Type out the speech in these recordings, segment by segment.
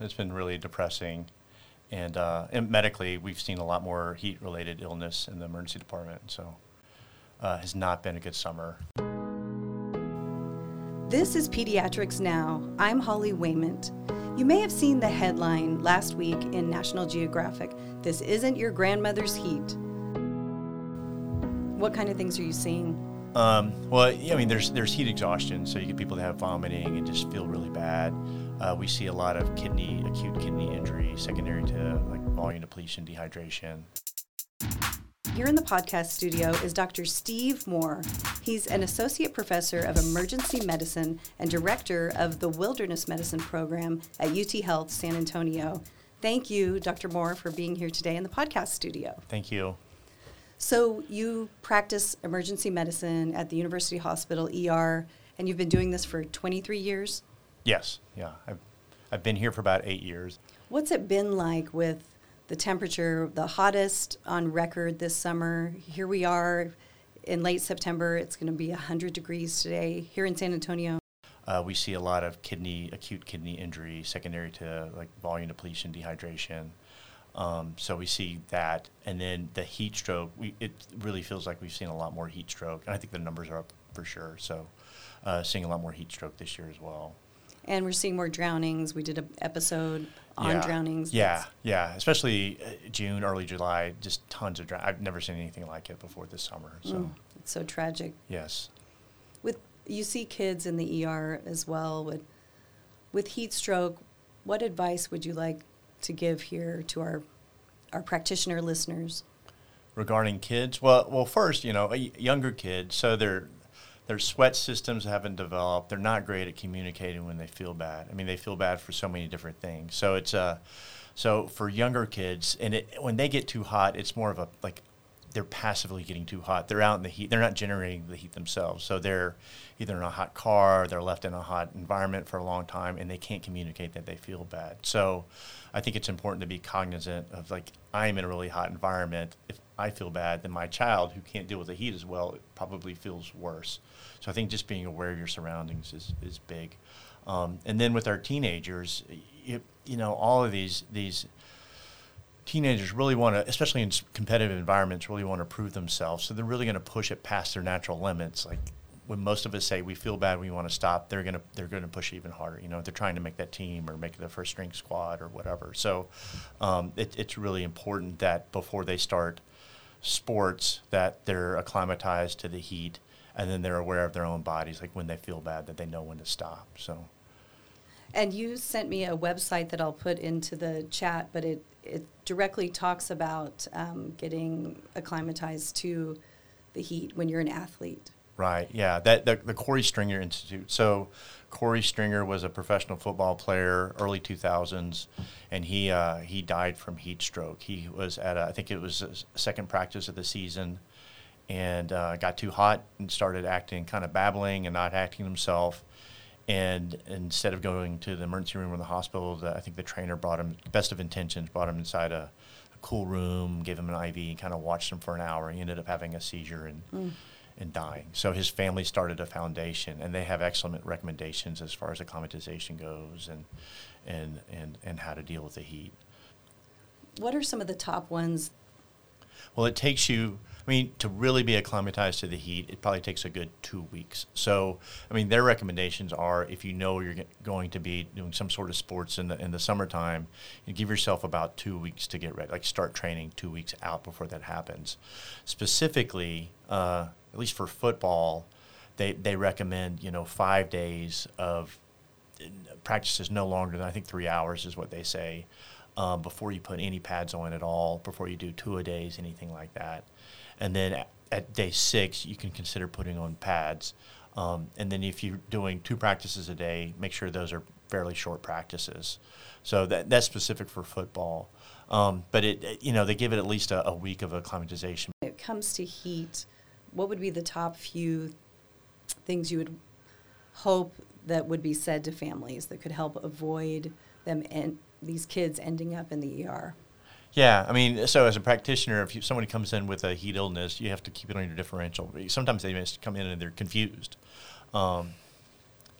It's been really depressing. And, uh, and medically, we've seen a lot more heat related illness in the emergency department. So uh, has not been a good summer. This is Pediatrics Now. I'm Holly Wayment. You may have seen the headline last week in National Geographic This Isn't Your Grandmother's Heat. What kind of things are you seeing? Um, well, yeah, I mean, there's there's heat exhaustion, so you get people that have vomiting and just feel really bad. Uh, we see a lot of kidney acute kidney injury secondary to like volume depletion, dehydration. Here in the podcast studio is Dr. Steve Moore. He's an associate professor of emergency medicine and director of the Wilderness Medicine program at UT Health San Antonio. Thank you, Dr. Moore, for being here today in the podcast studio. Thank you. So, you practice emergency medicine at the University Hospital ER, and you've been doing this for 23 years? Yes, yeah. I've, I've been here for about eight years. What's it been like with the temperature, the hottest on record this summer? Here we are in late September. It's going to be 100 degrees today here in San Antonio. Uh, we see a lot of kidney acute kidney injury secondary to like volume depletion, dehydration. Um, so we see that, and then the heat stroke. We it really feels like we've seen a lot more heat stroke, and I think the numbers are up for sure. So, uh, seeing a lot more heat stroke this year as well. And we're seeing more drownings. We did an episode on yeah. drownings. Yeah, That's- yeah, especially uh, June, early July, just tons of drown. I've never seen anything like it before this summer. So Mm, it's so tragic. yes, With you see kids in the ER as well with with heat stroke. What advice would you like to give here to our our practitioner listeners? regarding kids, well, well, first, you know, a younger kids, so their their sweat systems haven't developed. They're not great at communicating when they feel bad. I mean, they feel bad for so many different things. So it's uh, so for younger kids, and it, when they get too hot, it's more of a like they're passively getting too hot. They're out in the heat. They're not generating the heat themselves. So they're either in a hot car, they're left in a hot environment for a long time, and they can't communicate that they feel bad. So I think it's important to be cognizant of like I'm in a really hot environment. If I feel bad, then my child who can't deal with the heat as well probably feels worse. So I think just being aware of your surroundings is, is big. Um, and then with our teenagers, you, you know, all of these these teenagers really want to, especially in competitive environments, really want to prove themselves. So they're really going to push it past their natural limits. Like when most of us say we feel bad, we want to stop, they're going to they're going to push even harder. You know, they're trying to make that team or make the first string squad or whatever. So um, it, it's really important that before they start sports, that they're acclimatized to the heat. And then they're aware of their own bodies, like when they feel bad, that they know when to stop. So, And you sent me a website that I'll put into the chat, but it, it directly talks about um, getting acclimatized to the heat when you're an athlete. Right. Yeah. That the, the Korey Stringer Institute. So, Korey Stringer was a professional football player, early 2000s, and he uh, he died from heat stroke. He was at a, I think it was second practice of the season, and uh, got too hot and started acting kind of babbling and not acting himself. And instead of going to the emergency room or the hospital, the, I think the trainer brought him, best of intentions, brought him inside a, a cool room, gave him an IV, and kind of watched him for an hour. He ended up having a seizure and and dying. So his family started a foundation, and they have excellent recommendations as far as acclimatization goes, and and and and how to deal with the heat. What are some of the top ones? Well, it takes you. I mean, to really be acclimatized to the heat, it probably takes a good two weeks. So, I mean, their recommendations are if you know you're going to be doing some sort of sports in the in the summertime, you give yourself about two weeks to get ready. Like start training two weeks out before that happens. Specifically, uh, at least for football, they they recommend you know five days of practices no longer than I think three hours is what they say um, before you put any pads on at all, before you do two a days, anything like that. And then at, at day six, you can consider putting on pads. Um, and then if you're doing two practices a day, make sure those are fairly short practices. So that that's specific for football. Um, but it, it- you know, they give it at least a, a week of acclimatization. When it comes to heat, what would be the top few things you would hope that would be said to families that could help avoid them and these kids ending up in the ER? Yeah, I mean, so as a practitioner, if you, somebody comes in with a heat illness, you have to keep it on your differential. Sometimes they just come in and they're confused. Um,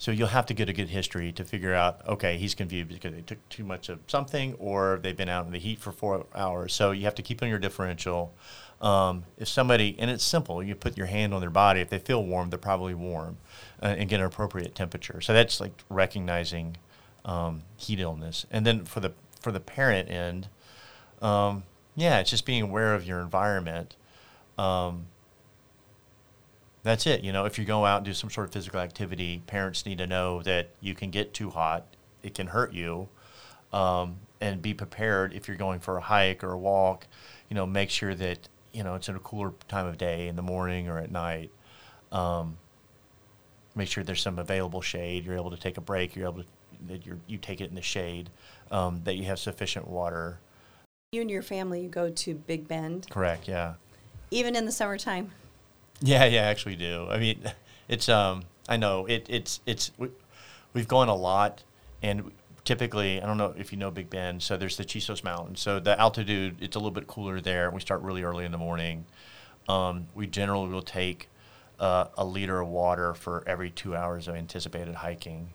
so you'll have to get a good history to figure out, okay, he's confused because they took too much of something or they've been out in the heat for four hours. So you have to keep on your differential. Um, if somebody, and it's simple, you put your hand on their body. If they feel warm, they're probably warm uh, and get an appropriate temperature. So that's like recognizing um, heat illness. And then for the, for the parent end, um, yeah, it's just being aware of your environment. Um, that's it. You know, if you go out and do some sort of physical activity, parents need to know that you can get too hot, it can hurt you, um, and be prepared if you're going for a hike or a walk. You know, make sure that you know it's in a cooler time of day in the morning or at night. Um, make sure there's some available shade. You're able to take a break. You're able to that you you take it in the shade. Um, that you have sufficient water. You and your family, you go to Big Bend. Correct. Yeah. Even in the summertime. Yeah, yeah, actually do. I mean, it's um, I know it, it's it's we, we've gone a lot, and typically, I don't know if you know Big Bend. So there's the Chisos Mountains. So the altitude, it's a little bit cooler there. We start really early in the morning. Um, we generally will take uh, a liter of water for every two hours of anticipated hiking.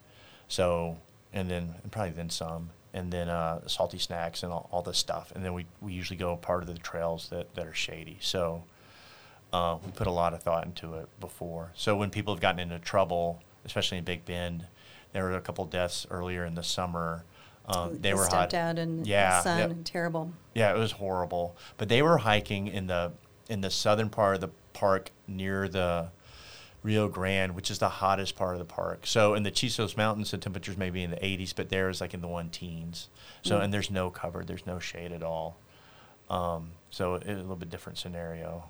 So and then and probably then some, and then uh, salty snacks and all, all this stuff. And then we, we usually go part of the trails that, that are shady. So uh, we put a lot of thought into it before. So when people have gotten into trouble, especially in Big Bend, there were a couple deaths earlier in the summer. Um, they, they were hot. out in Yeah, the sun and terrible. Yeah, it was horrible. But they were hiking in the in the southern part of the park near the Rio Grande, which is the hottest part of the park. So in the Chisos Mountains, the temperatures may be in the 80s, but there is like in the one teens. So Mm. and there's no cover, there's no shade at all. Um, so it's a little bit different scenario.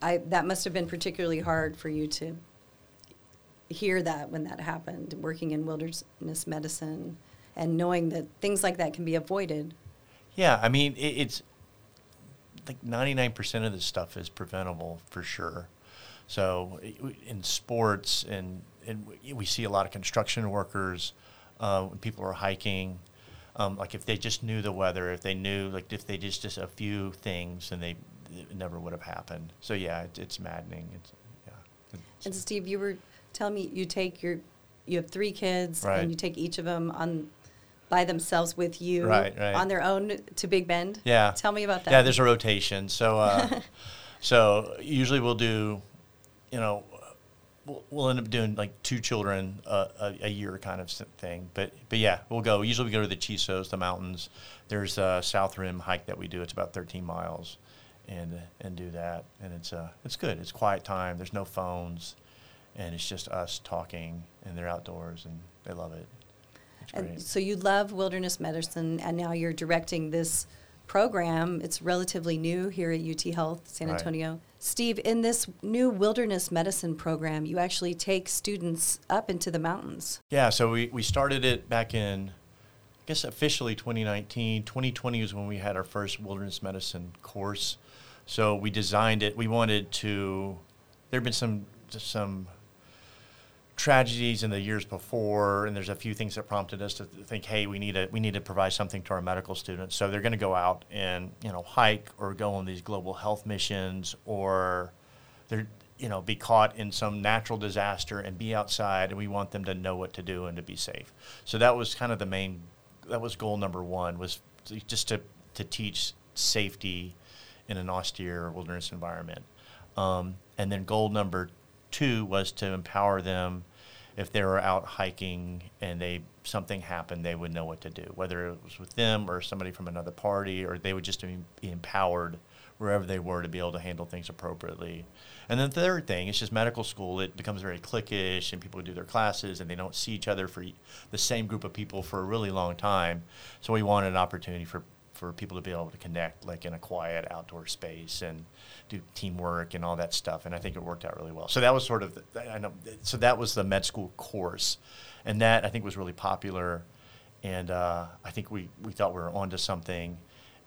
I that must have been particularly hard for you to hear that when that happened, working in wilderness medicine and knowing that things like that can be avoided. Yeah, I mean, it, it's like 99% of this stuff is preventable for sure. So in sports, and, and we see a lot of construction workers, uh, when people are hiking, um, like if they just knew the weather, if they knew, like if they just, just a few things, and they, it never would have happened. So yeah, it, it's maddening. It's, yeah. It's- And Steve, you were telling me you take your you have three kids Right. and you take each of them on by themselves with you Right, right. on their own to Big Bend. Yeah. Tell me about that. Yeah, there's a rotation. So, uh, so usually we'll do, you know, we'll, we'll end up doing like two children uh, a, a year kind of thing. But but yeah, we'll go. Usually we go to the Chisos, the mountains. There's a South Rim hike that we do. It's about 13 miles, and and do that. And it's uh it's good. It's quiet time. There's no phones, and it's just us talking. And they're outdoors, and they love it. And so you love wilderness medicine, and now you're directing this program. It's relatively new here at UT Health San Right. Antonio. Steve, in this new wilderness medicine program, you actually take students up into the mountains. Yeah, so we, we started it back in, I guess officially 2019. 2020 was when we had our first wilderness medicine course. So we designed it. We wanted to, there have been some, some tragedies in the years before, and there's a few things that prompted us to think, hey, we need to we need to provide something to our medical students. So they're going to go out and you know hike or go on these global health missions, or they're you know be caught in some natural disaster and be outside, and we want them to know what to do and to be safe. So that was kind of the main that was goal number one was just to to teach safety in an austere wilderness environment. Um, and then goal number two was to empower them if they were out hiking and they something happened, they would know what to do, whether it was with them or somebody from another party, or they would just be, empowered wherever they were to be able to handle things appropriately. And then the third thing, it's just medical school. It becomes very cliquish, and people do their classes, and they don't see each other for the same group of people for a really long time. So we wanted an opportunity for for people to be able to connect like in a quiet outdoor space and do teamwork and all that stuff and i think it worked out really well. So that was sort of the, i know so that was the med school course and that i think was really popular and uh, i think we, we thought we were onto something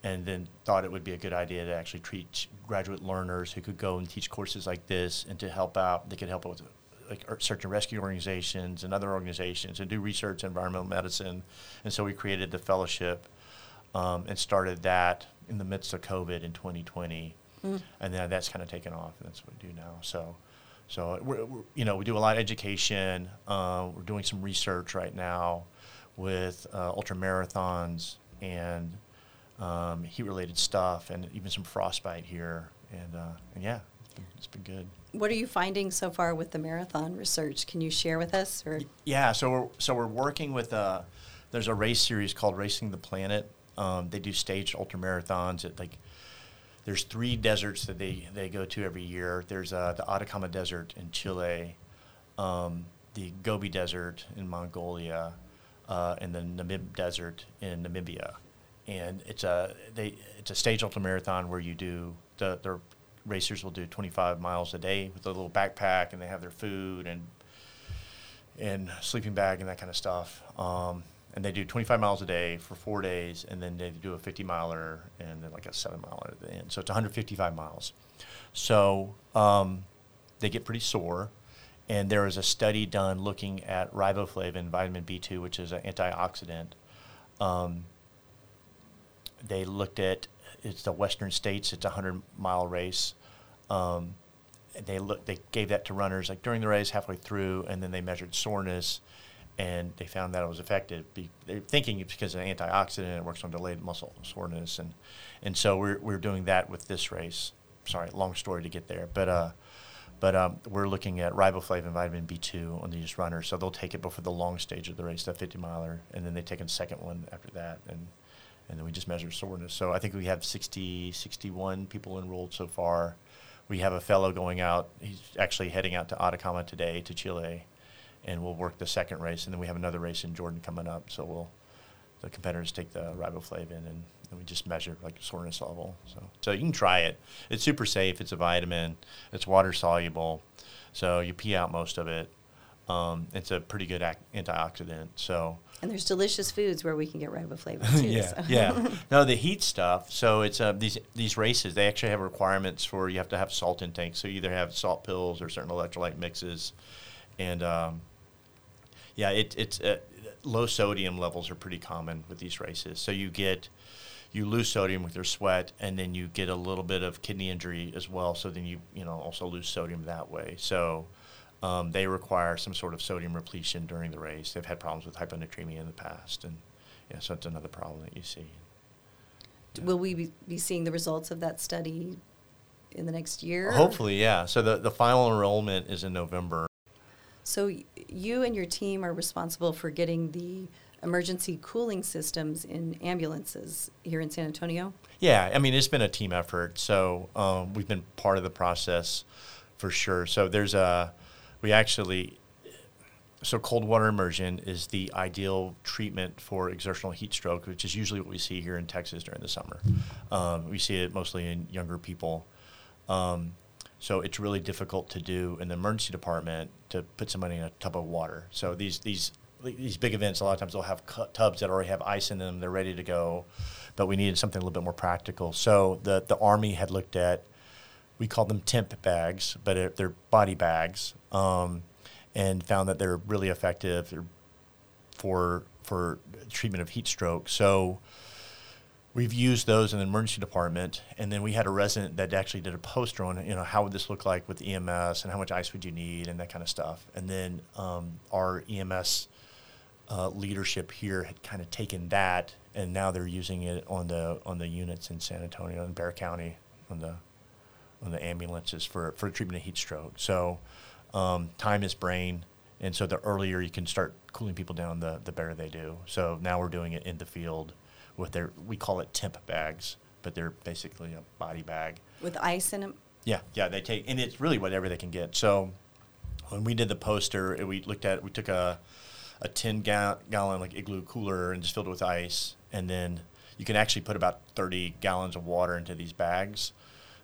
and then thought it would be a good idea to actually teach graduate learners who could go and teach courses like this and to help out they could help out with like search and rescue organizations and other organizations and do research in environmental medicine and so we created the fellowship um, and started that in the midst of COVID in 2020, and then that's kind of taken off, and that's what we do now. So, So we're, we're, you know we do a lot of education. Uh, we're doing some research right now with uh, ultra marathons and um, heat related stuff, and even some frostbite here. And, uh, and yeah, it's been, it's been good. What are you finding so far with the marathon research? Can you share with us? Or yeah, so we're so we're working with uh, there's a race series called Racing the Planet. Um, they do staged ultra marathons at like there's three deserts that they, they go to every year. There's uh, the Atacama Desert in Chile, um, the Gobi Desert in Mongolia, uh, and the Namib Desert in Namibia. And it's a they it's a stage ultra marathon where you do the the racers will do 25 miles a day with a little backpack, and they have their food and and sleeping bag and that kind of stuff. Um, and they do 25 miles a day for four days, and then they do a 50 miler and then like a seven miler at the end. So it's 155 miles. So um, they get pretty sore. And there was a study done looking at riboflavin, vitamin B2, which is an antioxidant. Um, they looked at it's the Western States. It's a hundred mile race. Um, they look they gave that to runners like during the race, halfway through, and then they measured soreness and they found that it was effective. Be, they're thinking because of an antioxidant, it works on delayed muscle soreness, and and so we're we're doing that with this race. Sorry, long story to get there, but uh, but um, we're looking at riboflavin, vitamin B2 on these runners. So they'll take it before the long stage of the race, that 50 miler, and then they take a second one after that, and and then we just measure soreness. So I think we have 60, 61 people enrolled so far. We have a fellow going out. He's actually heading out to Atacama today to Chile and we'll work the second race, and then we have another race in Jordan coming up. So we'll the competitors take the riboflavin and, and we just measure like soreness level. So so you can try it. It's super safe. It's a vitamin. It's water soluble, so you pee out most of it. Um, it's a pretty good ac- antioxidant. So and there's delicious foods where we can get riboflavin too. yeah, yeah. No, the heat stuff. So it's uh, these these races. They actually have requirements for you have to have salt intake. So you either have salt pills or certain electrolyte mixes, and um, yeah, it, it's uh, low sodium levels are pretty common with these races. So you get you lose sodium with your sweat, and then you get a little bit of kidney injury as well. So then you you know also lose sodium that way. So um, they require some sort of sodium repletion during the race. They've had problems with hyponatremia in the past, and yeah, so it's another problem that you see. Will we be seeing the results of that study in the next year? Hopefully, yeah. So the, the final enrollment is in November. So you and your team are responsible for getting the emergency cooling systems in ambulances here in San Antonio? Yeah, I mean it's been a team effort. So um, we've been part of the process for sure. So there's a we actually so cold water immersion is the ideal treatment for exertional heat stroke, which is usually what we see here in Texas during the summer. Um, we see it mostly in younger people. Um, so it's really difficult to do in the emergency department to put somebody in a tub of water. So these these these big events, a lot of times they'll have tubs that already have ice in them. They're ready to go, but we needed something a little bit more practical. So the the army had looked at, we call them temp bags, but they're body bags, um, and found that they're really effective for for treatment of heat stroke. So we've used those in the emergency department, and then we had a resident that actually did a poster on, you know, how would this look like with EMS, and how much ice would you need, and that kind of stuff. And then um, our EMS uh, leadership here had kind of taken that, and now they're using it on the on the units in San Antonio and Bexar County on the on the ambulances for for treatment of heat stroke. So um, time is brain. And so the earlier you can start cooling people down, the, the better they do. So now we're doing it in the field with their we call it temp bags, but they're basically a body bag with ice in them. Yeah, yeah, they take and it's really whatever they can get. So when we did the poster, we looked at we took a a 10 ga- gallon like igloo cooler and just filled it with ice and then you can actually put about 30 gallons of water into these bags.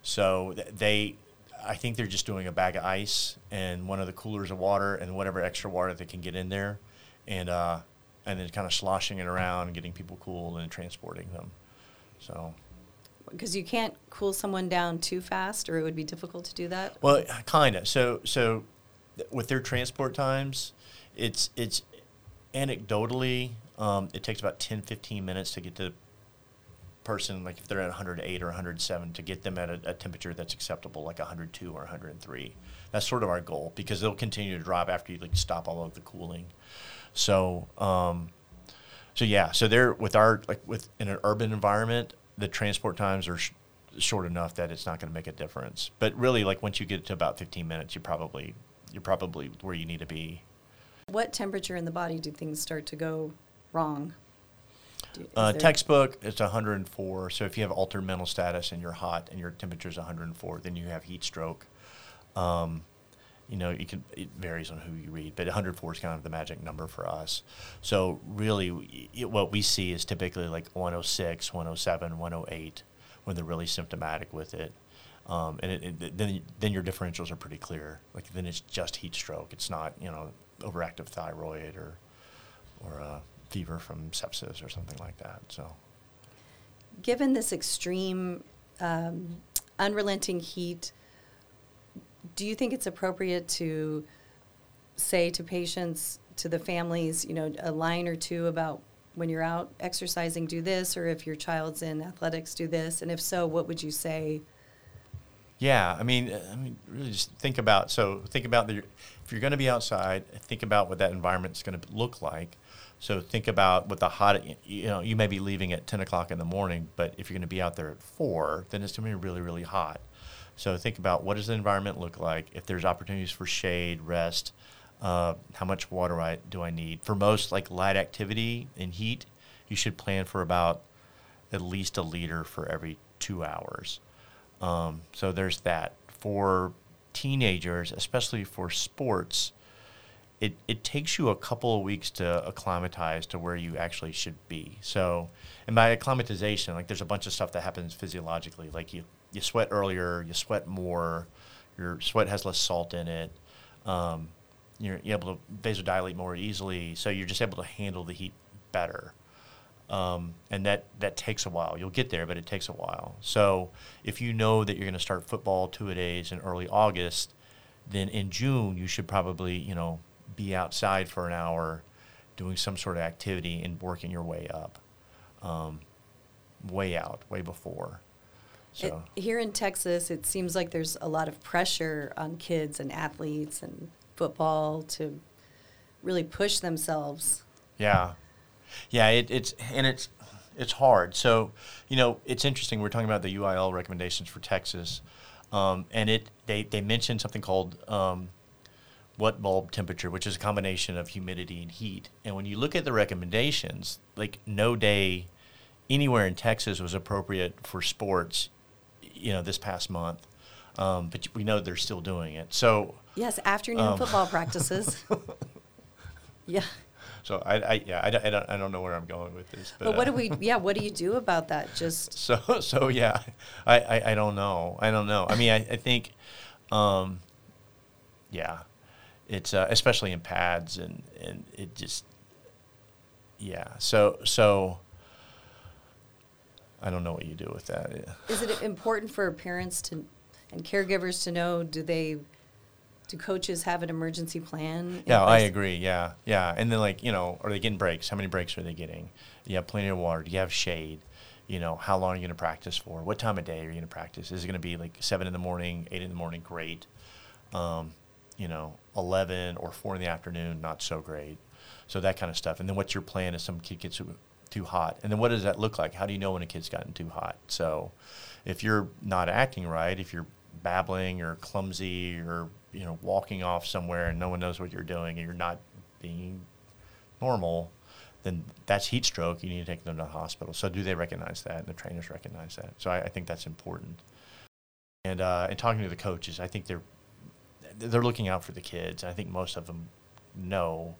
So they I think they're just doing a bag of ice and one of the coolers of water and whatever extra water they can get in there. And uh, and then kind of sloshing it around and getting people cool and transporting them. So. Because you can't cool someone down too fast, or it would be difficult to do that. Well, kind of. So, so with their transport times, it's it's anecdotally um, it takes about 10, 15 minutes to get the person, like if they're at 108 or 107, to get them at a, a temperature that's acceptable, like 102 or 103. That's sort of our goal because they'll continue to drop after you like stop all of the cooling. So, um, so yeah, so they're with our like with in an urban environment, the transport times are sh- short enough that it's not going to make a difference. But really, like once you get to about 15 minutes, you probably you're probably where you need to be. What temperature in the body do things start to go wrong? Do, uh, textbook, it's 104. So if you have altered mental status and you're hot and your temperature is 104, then you have heat stroke. Um, you know, you can it varies on who you read, but 104 is kind of the magic number for us. So really, it, what we see is typically like 106, 107, 108 when they're really symptomatic with it. Um, and it, it, then then your differentials are pretty clear. Like then it's just heat stroke. It's not you know overactive thyroid or or a fever from sepsis or something like that. So, given this extreme, um, unrelenting heat do you think it's appropriate to say to patients, to the families, you know, a line or two about when you're out exercising, do this, or if your child's in athletics, do this? And if so, what would you say? Yeah, I mean, uh, I mean, really just think about. So think about the, if you're going to be outside, think about what that environment is going to look like. So think about what the hot, you know, you may be leaving at 10 o'clock in the morning, but if you're going to be out there at four, then it's going to be really, really hot. So think about what does the environment look like? If there's opportunities for shade, rest, uh, how much water I, do I need? For most like light activity and heat, you should plan for about at least a liter for every two hours. Um, so there's that. For teenagers, especially for sports, it, it takes you a couple of weeks to acclimatize to where you actually should be. So, and by acclimatization, like there's a bunch of stuff that happens physiologically, like you you sweat earlier, you sweat more, your sweat has less salt in it. Um, you're, you're, able to vasodilate more easily, so you're just able to handle the heat better. Um, and that, that takes a while. You'll get there, but it takes a while. So if you know that you're going to start football two a days in early August, then in June you should probably you know be outside for an hour, doing some sort of activity and working your way up, um, way out, way before. So. It, here in Texas, it seems like there's a lot of pressure on kids and athletes and football to really push themselves. Yeah, yeah. It, it's and it's it's hard. So you know, it's interesting. We're talking about the UIL recommendations for Texas, um, and it they they mentioned something called um, wet bulb temperature, which is a combination of humidity and heat. And when you look at the recommendations, like no day anywhere in Texas was appropriate for sports you know, this past month. Um, but we know they're still doing it. So yes, afternoon um, football practices. yeah. So I, I yeah I, I, don't I don't know where I'm going with this. But, but what uh, do we yeah what do you do about that? Just so so yeah I, I, I don't know I don't know I mean I, I think um, yeah it's uh, especially in pads and and it just yeah so so I don't know what you do with that. Is it important for parents to and caregivers to know? Do they do coaches have an emergency plan? Yeah, I agree. Yeah, yeah. And then like you know, are they getting breaks? How many breaks are they getting? Do you have plenty of water? Do you have shade? You know, how long are you going to practice for? What time of day are you going to practice? Is it going to be like seven in the morning, eight in the morning? Great. Um, you know, eleven or four in the afternoon, not so great. So that kind of stuff. And then what's your plan if some kid gets too hot. And then what does that look like? How do you know when a kid's gotten too hot? So if you're not acting right, if you're babbling or clumsy or you know walking off somewhere and no one knows what you're doing and you're not being normal, then that's heat stroke. You need to take them to the hospital. So do they recognize that? And the trainers recognize that. So I, I think that's important. And uh, and talking to the coaches, I think they're they're looking out for the kids. I think most of them know.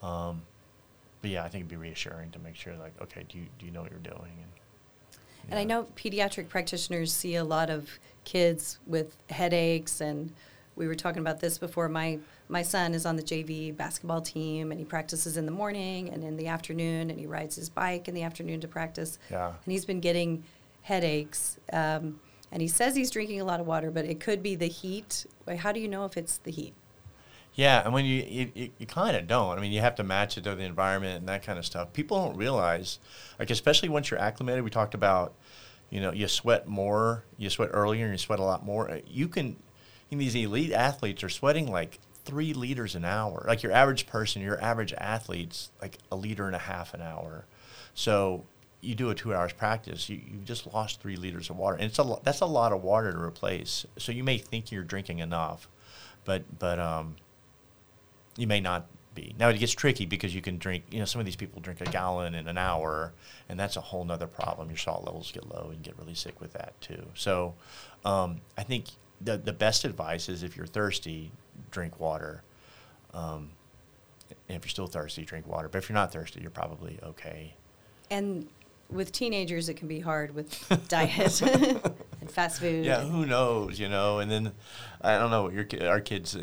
Um, but yeah, I think it'd be reassuring to make sure, like, okay, do you do you know what you're doing? And, you and know. I know pediatric practitioners see a lot of kids with headaches, and we were talking about this before. My my son is on the JV basketball team, and he practices in the morning and in the afternoon, and he rides his bike in the afternoon to practice. Yeah. And he's been getting headaches. Um, and he says he's drinking a lot of water, but it could be the heat. How do you know if it's the heat? Yeah, and when you you, you, you kind of don't. I mean, you have to match it to the environment and that kind of stuff. People don't realize, like especially once you're acclimated. We talked about, you know, you sweat more, you sweat earlier, and you sweat a lot more. You can, you know, these elite athletes are sweating like three liters an hour. Like your average person, your average athlete's like a liter and a half an hour. So you do a two hours practice, you, you just lost three liters of water, and it's a lo- that's a lot of water to replace. So you may think you're drinking enough, but but um, you may not be. Now it gets tricky because you can drink. You know, some of these people drink a gallon in an hour, and that's a whole nother problem. Your salt levels get low, and get really sick with that too. So um, I think the the best advice is if you're thirsty, drink water. Um, and if you're still thirsty, drink water. But if you're not thirsty, you're probably okay. And with teenagers, it can be hard with diet and fast food. Yeah, who knows, you know? And then I don't know. Your our kids'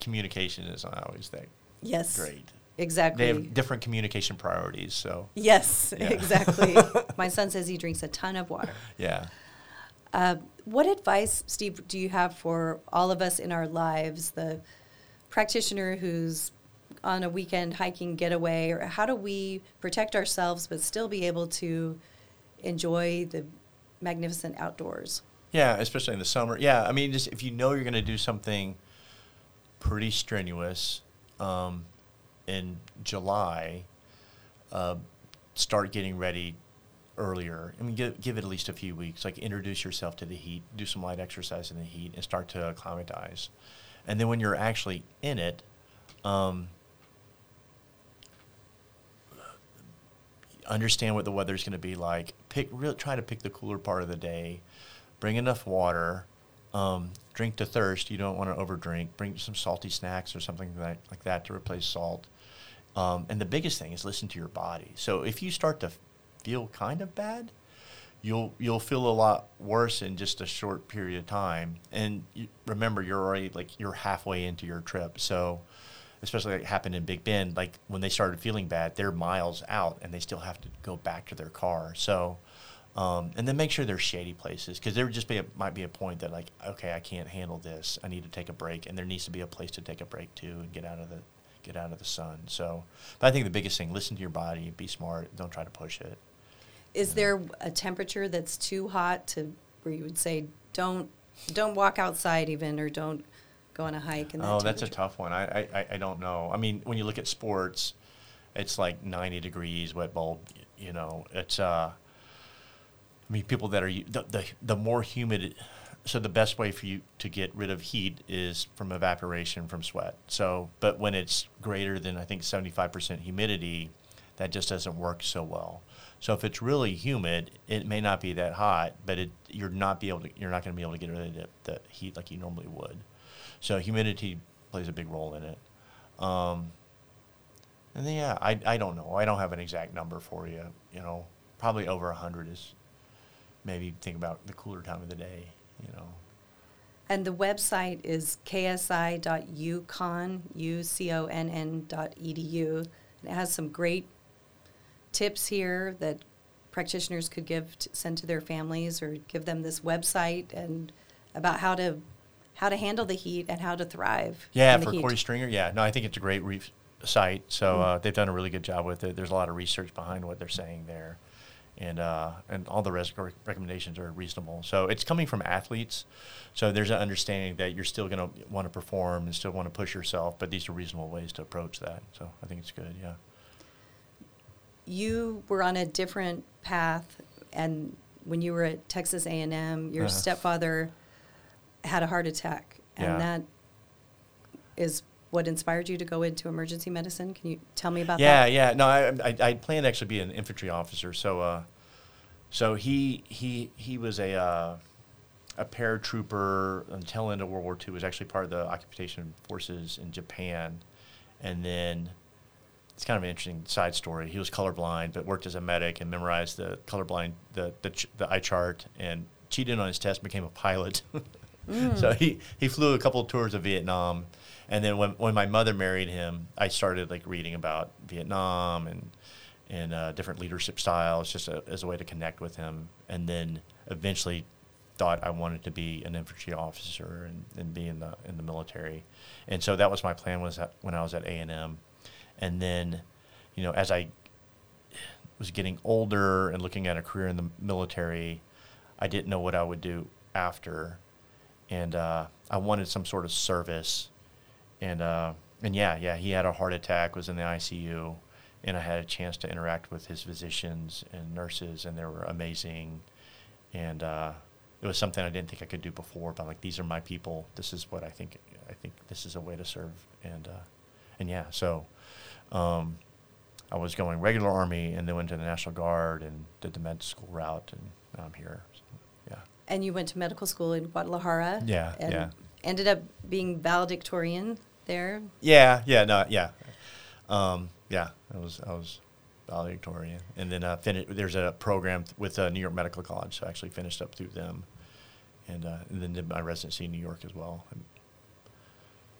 communication is not always that Yes. great. Exactly. They have different communication priorities. So yes, Yeah. exactly. My son says he drinks a ton of water. yeah, Uh, what advice, Steve, do you have for all of us in our lives, the practitioner who's on a weekend hiking getaway, or how do we protect ourselves but still be able to enjoy the magnificent outdoors? yeah, especially in the summer. Yeah, I mean, just if you know you're going to do something pretty strenuous um, in July, uh, start getting ready earlier. I mean, give, give it at least a few weeks. Like introduce yourself to the heat, do some light exercise in the heat, and start to acclimatize. And then when you're actually in it, um, understand what the weather's going to be like. Pick, really try to pick the cooler part of the day. Bring enough water. Um, drink to thirst. You don't want to overdrink. Bring some salty snacks or something like, like that to replace salt. Um, and the biggest thing is listen to your body. So if you start to feel kind of bad, you'll you'll feel a lot worse in just a short period of time. And you, remember, you're already like you're halfway into your trip. So especially like happened in Big Bend, like when they started feeling bad, they're miles out and they still have to go back to their car. So, um, and then make sure there's shady places because there would just be a, might be a point that like, okay, I can't handle this. I need to take a break, and there needs to be a place to take a break too and get out of the get out of the sun. So, but I think the biggest thing, listen to your body, be smart, don't try to push it. Is there a temperature that's too hot to where you would say don't don't walk outside even or don't go on a hike? In that Oh, that's a tough one. I, I, I don't know. I mean, when you look at sports, it's like 90 degrees, wet bulb. You know, it's. Uh, I mean, people that are the, the the more humid. So the best way for you to get rid of heat is from evaporation from sweat. So, but when it's greater than I think 75% humidity, that just doesn't work so well. So if it's really humid, it may not be that hot, but it you're not be able to you're not going to be able to get rid of the heat like you normally would. So humidity plays a big role in it. Um, and then yeah, I, I don't know. I don't have an exact number for you. You know, probably over 100 is maybe think about the cooler time of the day, you know. And the website is ksi.uconn, U-C-O-N-N dot edu. And it has some great tips here that practitioners could give, to send to their families or give them this website and about how to, how to handle the heat and how to thrive. Yeah, for heat. Korey Stringer, yeah. No, I think it's a great re- site. So uh, they've done a really good job with it. There's a lot of research behind what they're saying there, and uh, and all the res- recommendations are reasonable. So it's coming from athletes. So there's an understanding that you're still going to want to perform and still want to push yourself, but these are reasonable ways to approach that. So I think it's good. Yeah. you were on a different path and when you were at texas a&m your Uh-huh. stepfather had a heart attack and Yeah. that is what inspired you to go into emergency medicine can you tell me about yeah, that yeah. Yeah. No, I, I, I planned to actually be an infantry officer. So, uh, so he he he was a uh, a paratrooper until end of World War II. Was actually part of the occupation forces in Japan, and then it's kind of an interesting side story. He was colorblind, but worked as a medic and memorized the colorblind the the, the eye chart and cheated on his test, became a pilot. So he, he flew a couple of tours of Vietnam, and then when when my mother married him, I started like reading about Vietnam and and uh, different leadership styles, just a, as a way to connect with him. And then eventually, thought I wanted to be an infantry officer and, and be in the in the military, and so that was my plan was when I was at A and M, and then, you know, as I was getting older and looking at a career in the military, I didn't know what I would do after, and uh, I wanted some sort of service, and uh, and yeah, yeah, he had a heart attack, was in the ICU, and I had a chance to interact with his physicians and nurses, and they were amazing, and uh, it was something I didn't think I could do before. But like, these are my people. This is what I think. I think this is a way to serve, and uh, and yeah, so. Um, I was going regular Army and then went to the National Guard and did the med school route, and now I'm here. And you went to medical school in Guadalajara. Yeah, And yeah. ended up being valedictorian there. Yeah, yeah, no, yeah, um, yeah. I was I was valedictorian, and then uh, fin- there's a program with uh, New York Medical College, so I actually finished up through them, and, uh, and then did my residency in New York as well. And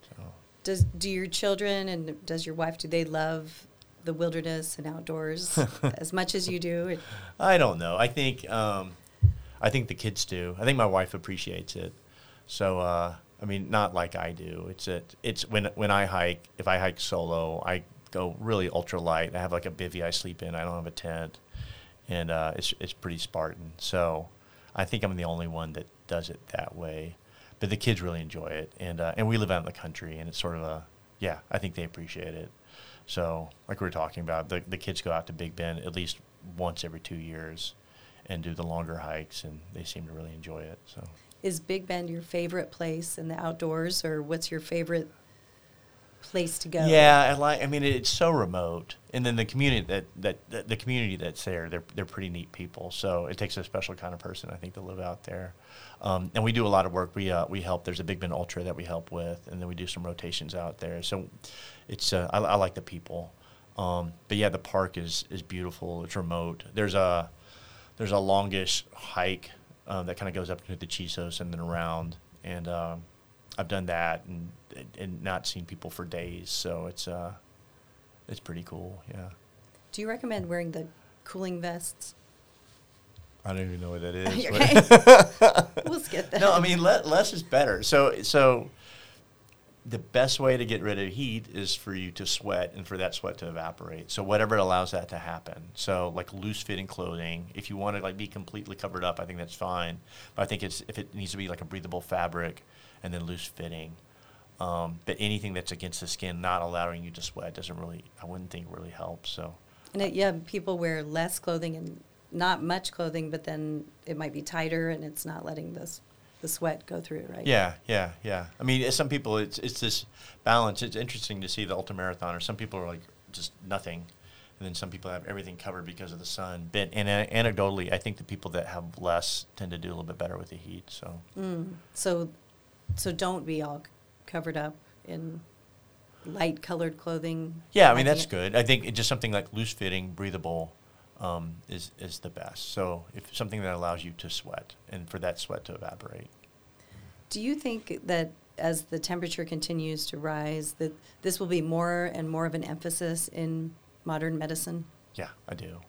so, Does do your children and does your wife do they love the wilderness and outdoors as much as you do? I don't know. I think um, I think the kids do. I think my wife appreciates it. So uh, I mean, not like I do. It's a, it's when when I hike. If I hike solo, I go really ultra light. I have like a bivy I sleep in. I don't have a tent, and uh, it's it's pretty Spartan. So I think I'm the only one that does it that way. But the kids really enjoy it, and uh, and we live out in the country, and it's sort of a yeah. I think they appreciate it. So like we were talking about, the the kids go out to Big Bend at least once every two years, and do the longer hikes, and they seem to really enjoy it. So. Is Big Bend your favorite place in the outdoors, or what's your favorite place to go? Yeah, I like. I mean, it's so remote, and then the community that, that, that the community that's there, they're they're pretty neat people. So it takes a special kind of person, I think, to live out there. Um, and we do a lot of work. We uh, we help. There's a Big Bend Ultra that we help with, and then we do some rotations out there. So it's uh, I, I like the people. Um, but yeah, the park is is beautiful. It's remote. There's a there's a longish hike um, that kind of goes up to the Chisos and then around, and um, I've done that and and not seen people for days. So it's uh, it's pretty cool. Yeah. Do you recommend wearing the cooling vests? I don't even know what that is. Okay. we'll skip that. no, I mean le- less is better. So so the best way to get rid of heat is for you to sweat and for that sweat to evaporate. So whatever allows that to happen. So like loose fitting clothing, if you want to like be completely covered up, I think that's fine. But I think it's if it needs to be like a breathable fabric and then loose fitting. Um, but anything that's against the skin, not allowing you to sweat, doesn't really. I wouldn't think really helps. So And it, yeah, people wear less clothing and not much clothing, but then it might be tighter and it's not letting this the sweat go through, right? Yeah, yeah, yeah. I mean, some people, it's it's this balance. It's interesting to see the ultra marathon, ultramarathoner. Some people are like just nothing, and then some people have everything covered because of the sun. But and uh, anecdotally, I think the people that have less tend to do a little bit better with the heat. So Mm. So, so don't be all covered up in light colored clothing. yeah, I mean that's good. I think it just something like loose fitting, breathable. Um, is is the best. So if something that allows you to sweat and for that sweat to evaporate. Do you think that as the temperature continues to rise, that this will be more and more of an emphasis in modern medicine? Yeah, I do.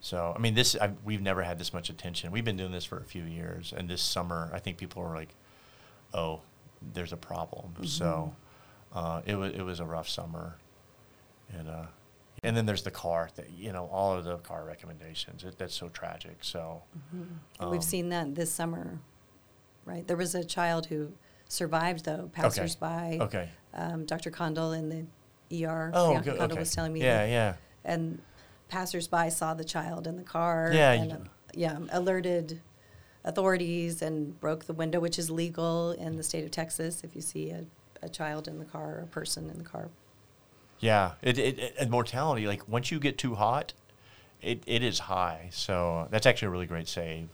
So, I mean, this I, we've never had this much attention. We've been doing this for a few years, and this summer, I think people are like, "Oh, there's a problem." So, uh, it was it was a rough summer, and uh, and then there's the car that you know all of the car recommendations. It, that's so tragic. So, And Um, We've seen that this summer, right? There was a child who survived, though, passersby. okay. Um, Dr. Condell in the ER, Oh, Bianca good. Okay. was telling me. Yeah, that- yeah. And passersby saw the child in the car. Yeah, And, you- um, yeah, alerted authorities and broke the window, which is legal in the state of Texas if you see a, a child in the car or a person in the car. Yeah, it, it, it and mortality like once you get too hot, it, it is high. So that's actually a really great save.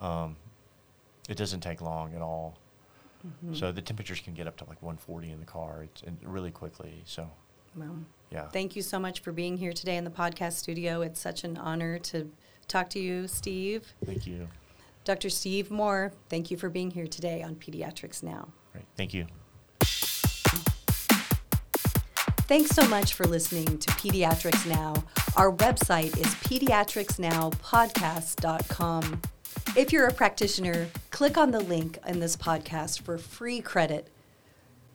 Um, it doesn't take long at all. Mm-hmm. So the temperatures can get up to like 140 in the car. It's and really quickly. So Well, yeah. Thank you so much for being here today in the podcast studio. It's such an honor to talk to you, Steve. Thank you. Dr. Steve Moore, thank you for being here today on Pediatrics Now. Great. Thank you. Thanks so much for listening to Pediatrics Now. Our website is pediatricsnowpodcast.com. If you're a practitioner, click on the link in this podcast for free credit.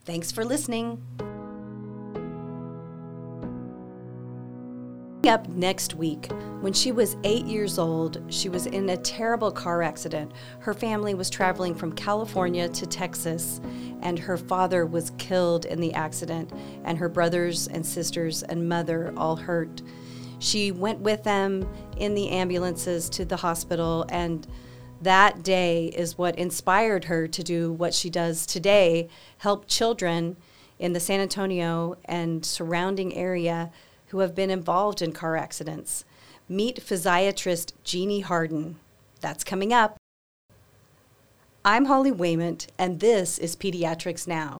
Thanks for listening. Up next week, when she was eight years old, she was in a terrible car accident. Her family was traveling from California to Texas, and her father was killed in the accident, and her brothers and sisters and mother all hurt. She went with them in the ambulances to the hospital, and that day is what inspired her to do what she does today help children in the San Antonio and surrounding area who have been involved in car accidents. Meet physiatrist Jeannie Harden. That's coming up. I'm Holly Wayment, and this is Pediatrics Now.